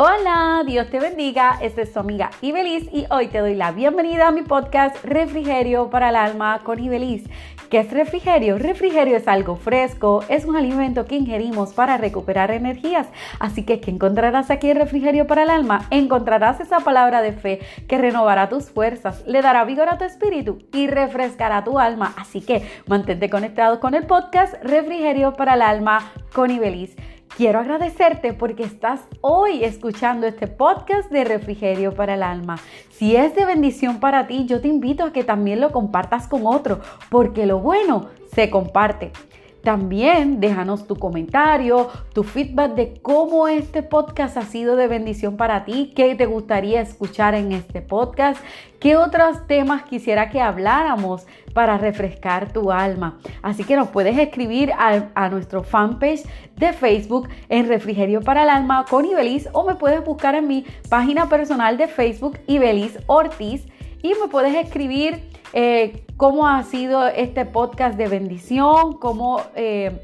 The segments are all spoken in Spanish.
Hola, Dios te bendiga. Esta es tu amiga Ibeliz y hoy te doy la bienvenida a mi podcast Refrigerio para el Alma con Ibeliz. ¿Qué es refrigerio? Refrigerio es algo fresco, es un alimento que ingerimos para recuperar energías. Así que, ¿qué encontrarás aquí en Refrigerio para el Alma? Encontrarás esa palabra de fe que renovará tus fuerzas, le dará vigor a tu espíritu y refrescará tu alma. Así que, mantente conectado con el podcast Refrigerio para el Alma con Ibeliz. Quiero agradecerte porque estás hoy escuchando este podcast de Refrigerio para el Alma. Si es de bendición para ti, yo te invito a que también lo compartas con otro, porque lo bueno se comparte. También déjanos tu comentario, tu feedback de cómo este podcast ha sido de bendición para ti, qué te gustaría escuchar en este podcast, qué otros temas quisiera que habláramos para refrescar tu alma. Así que nos puedes escribir a, nuestro fanpage de Facebook en Refrigerio para el Alma con Ibeliz o me puedes buscar en mi página personal de Facebook Ibeliz Ortiz y me puedes escribir eh, cómo ha sido este podcast de bendición, cómo, eh,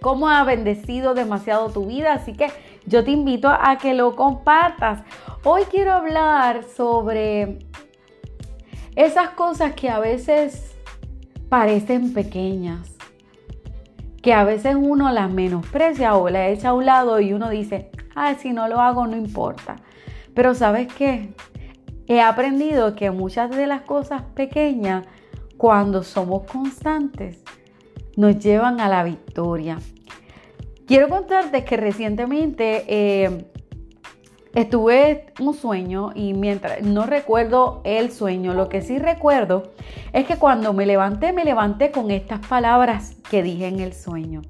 cómo ha bendecido demasiado tu vida. Así que yo te invito a que lo compartas. Hoy quiero hablar sobre esas cosas que a veces parecen pequeñas, que a veces uno las menosprecia o las echa a un lado y uno dice, ah, si no lo hago no importa. Pero sabes qué? He aprendido que muchas de las cosas pequeñas, cuando somos constantes, nos llevan a la victoria. Quiero contarte que recientemente eh, estuve un sueño y mientras no recuerdo el sueño, lo que sí recuerdo es que cuando me levanté, me levanté con estas palabras que dije en el sueño.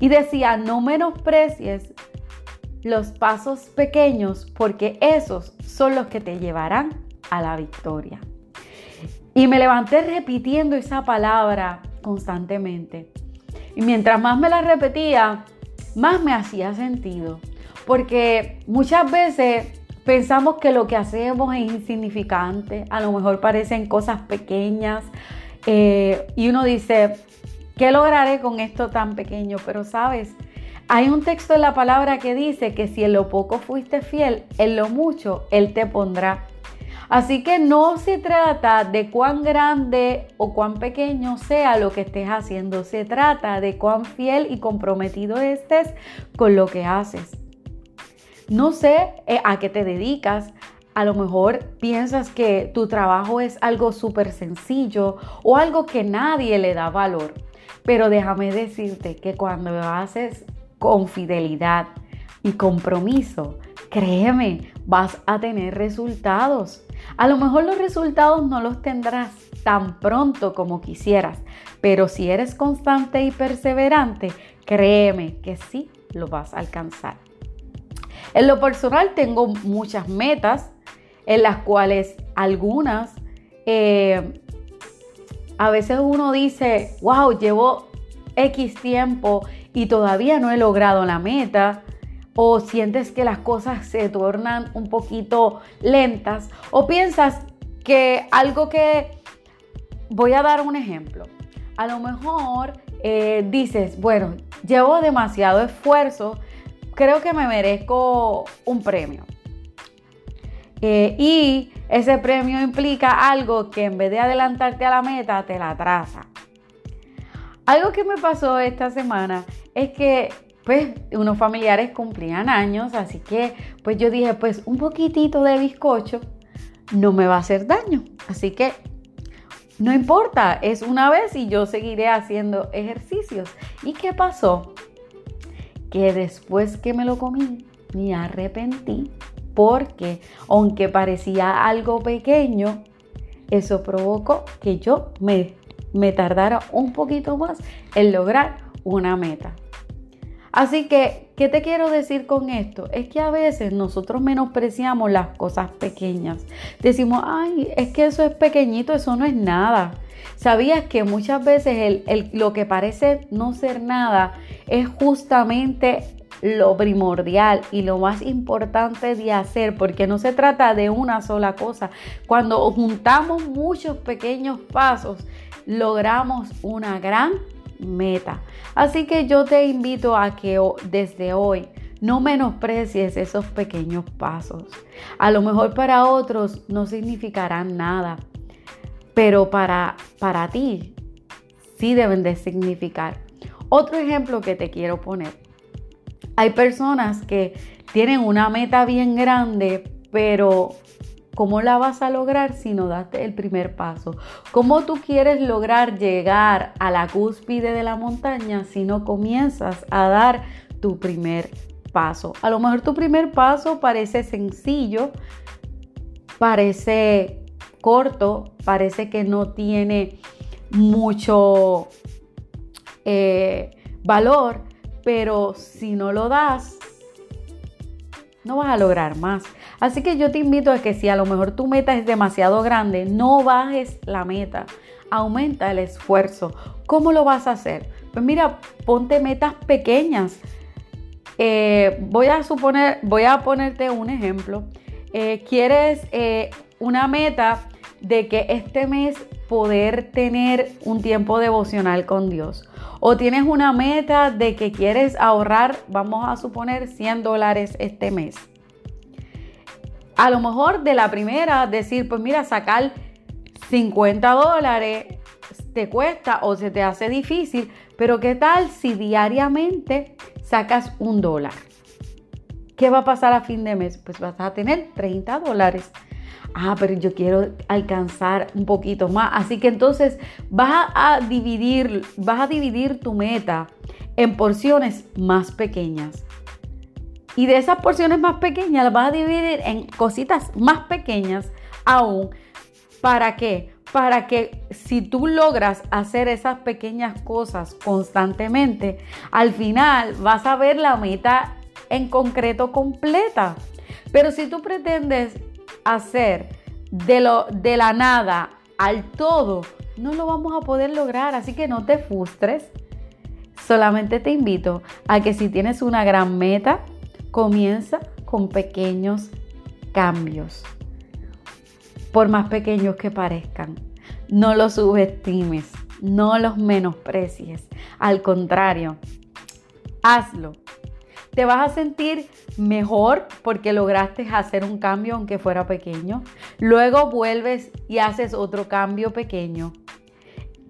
Y decía, no menosprecies los pasos pequeños porque esos son los que te llevarán a la victoria. Y me levanté repitiendo esa palabra constantemente. Y mientras más me la repetía, más me hacía sentido. Porque muchas veces pensamos que lo que hacemos es insignificante, a lo mejor parecen cosas pequeñas. Eh, y uno dice, ¿qué lograré con esto tan pequeño? Pero sabes, hay un texto en la palabra que dice que si en lo poco fuiste fiel, en lo mucho Él te pondrá. Así que no se trata de cuán grande o cuán pequeño sea lo que estés haciendo, se trata de cuán fiel y comprometido estés con lo que haces. No sé eh, a qué te dedicas, a lo mejor piensas que tu trabajo es algo súper sencillo o algo que nadie le da valor. Pero déjame decirte que cuando haces con fidelidad y compromiso, créeme, vas a tener resultados. A lo mejor los resultados no los tendrás tan pronto como quisieras, pero si eres constante y perseverante, créeme que sí lo vas a alcanzar. En lo personal tengo muchas metas, en las cuales algunas, eh, a veces uno dice, wow, llevo X tiempo y todavía no he logrado la meta, o sientes que las cosas se tornan un poquito lentas, o piensas que algo que... Voy a dar un ejemplo. A lo mejor eh, dices, bueno, llevo demasiado esfuerzo, creo que me merezco un premio. Eh, y ese premio implica algo que en vez de adelantarte a la meta, te la atrasa. Algo que me pasó esta semana es que pues unos familiares cumplían años, así que pues yo dije, pues un poquitito de bizcocho no me va a hacer daño. Así que no importa, es una vez y yo seguiré haciendo ejercicios. ¿Y qué pasó? Que después que me lo comí, me arrepentí porque aunque parecía algo pequeño, eso provocó que yo me me tardara un poquito más en lograr una meta. Así que, ¿qué te quiero decir con esto? Es que a veces nosotros menospreciamos las cosas pequeñas. Decimos, ay, es que eso es pequeñito, eso no es nada. ¿Sabías que muchas veces lo que parece no ser nada es justamente lo primordial y lo más importante de hacer, porque no se trata de una sola cosa. Cuando juntamos muchos pequeños pasos, logramos una gran meta. Así que yo te invito a que desde hoy no menosprecies esos pequeños pasos. A lo mejor para otros no significarán nada, pero para, para ti sí deben de significar. Otro ejemplo que te quiero poner. Hay personas que tienen una meta bien grande, pero ¿Cómo la vas a lograr si no das el primer paso? ¿Cómo tú quieres lograr llegar a la cúspide de la montaña si no comienzas a dar tu primer paso? A lo mejor tu primer paso parece sencillo, parece corto, parece que no tiene mucho eh, valor, pero si no lo das, no vas a lograr más. Así que yo te invito a que si a lo mejor tu meta es demasiado grande, no bajes la meta, aumenta el esfuerzo. ¿Cómo lo vas a hacer? Pues mira, ponte metas pequeñas. Eh, voy a suponer, voy a ponerte un ejemplo. Eh, ¿Quieres eh, una meta de que este mes poder tener un tiempo devocional con Dios? O tienes una meta de que quieres ahorrar, vamos a suponer, 100 dólares este mes. A lo mejor de la primera decir, pues mira, sacar 50 dólares te cuesta o se te hace difícil, pero ¿qué tal si diariamente sacas un dólar? ¿Qué va a pasar a fin de mes? Pues vas a tener 30 dólares ah, pero yo quiero alcanzar un poquito más. Así que entonces vas a dividir, vas a dividir tu meta en porciones más pequeñas. Y de esas porciones más pequeñas las vas a dividir en cositas más pequeñas aún. ¿Para qué? Para que si tú logras hacer esas pequeñas cosas constantemente, al final vas a ver la meta en concreto completa. Pero si tú pretendes hacer de, lo, de la nada al todo, no lo vamos a poder lograr. Así que no te frustres. Solamente te invito a que si tienes una gran meta, comienza con pequeños cambios. Por más pequeños que parezcan. No los subestimes, no los menosprecies. Al contrario, hazlo te vas a sentir mejor porque lograste hacer un cambio aunque fuera pequeño. Luego vuelves y haces otro cambio pequeño.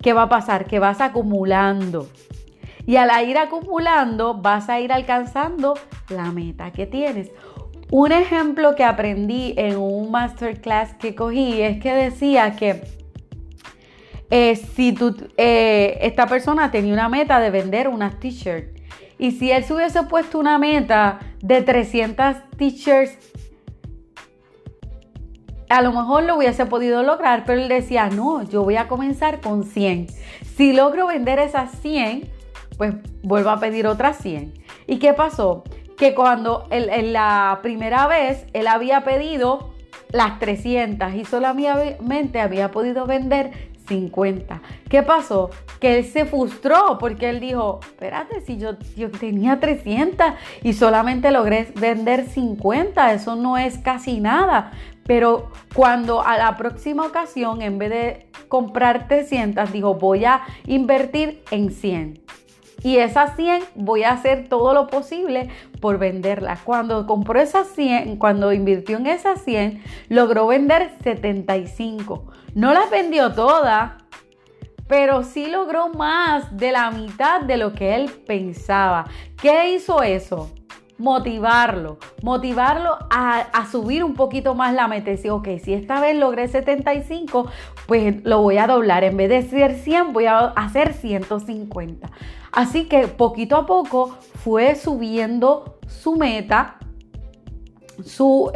¿Qué va a pasar? Que vas acumulando. Y al ir acumulando vas a ir alcanzando la meta que tienes. Un ejemplo que aprendí en un masterclass que cogí es que decía que eh, si eh, esta persona tenía una meta de vender unas t-shirts y si él se hubiese puesto una meta de 300 t-shirts, a lo mejor lo hubiese podido lograr, pero él decía, no, yo voy a comenzar con 100. Si logro vender esas 100, pues vuelvo a pedir otras 100. ¿Y qué pasó? Que cuando en la primera vez él había pedido las 300 y solamente había podido vender 50. ¿Qué pasó? Que él se frustró porque él dijo, espérate, si yo, yo tenía 300 y solamente logré vender 50, eso no es casi nada. Pero cuando a la próxima ocasión, en vez de comprar 300, dijo, voy a invertir en 100. Y esas 100 voy a hacer todo lo posible por venderlas. Cuando compró esas 100, cuando invirtió en esas 100, logró vender 75. No las vendió todas, pero sí logró más de la mitad de lo que él pensaba. ¿Qué hizo eso? Motivarlo, motivarlo a, subir un poquito más la meta. Decir, ok, si esta vez logré 75, pues lo voy a doblar. En vez de ser 100, voy a hacer 150. Así que poquito a poco fue subiendo su meta, su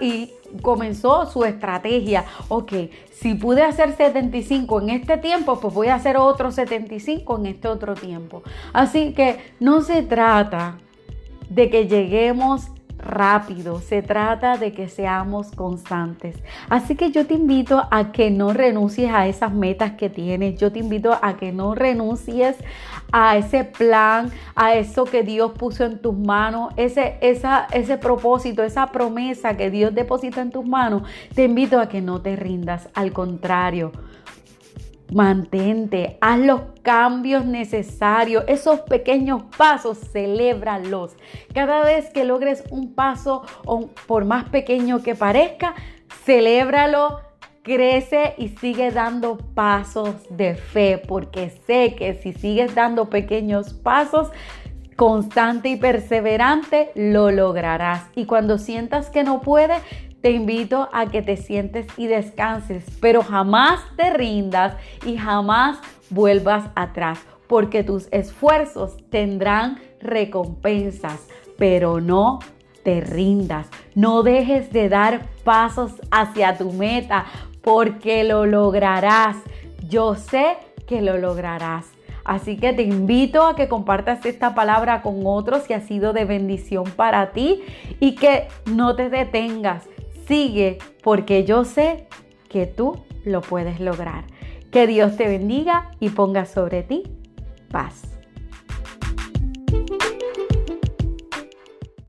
y comenzó su estrategia. Ok, si pude hacer 75 en este tiempo, pues voy a hacer otro 75 en este otro tiempo. Así que no se trata de que lleguemos rápido, se trata de que seamos constantes. Así que yo te invito a que no renuncies a esas metas que tienes, yo te invito a que no renuncies a ese plan, a eso que Dios puso en tus manos, ese, esa, ese propósito, esa promesa que Dios deposita en tus manos. Te invito a que no te rindas, al contrario. Mantente, haz los cambios necesarios, esos pequeños pasos, celébralos. Cada vez que logres un paso, o por más pequeño que parezca, celébralo, crece y sigue dando pasos de fe, porque sé que si sigues dando pequeños pasos, constante y perseverante, lo lograrás. Y cuando sientas que no puedes, te invito a que te sientes y descanses, pero jamás te rindas y jamás vuelvas atrás, porque tus esfuerzos tendrán recompensas, pero no te rindas, no dejes de dar pasos hacia tu meta, porque lo lograrás. Yo sé que lo lograrás. Así que te invito a que compartas esta palabra con otros si ha sido de bendición para ti y que no te detengas, Sigue porque yo sé que tú lo puedes lograr. Que Dios te bendiga y ponga sobre ti paz.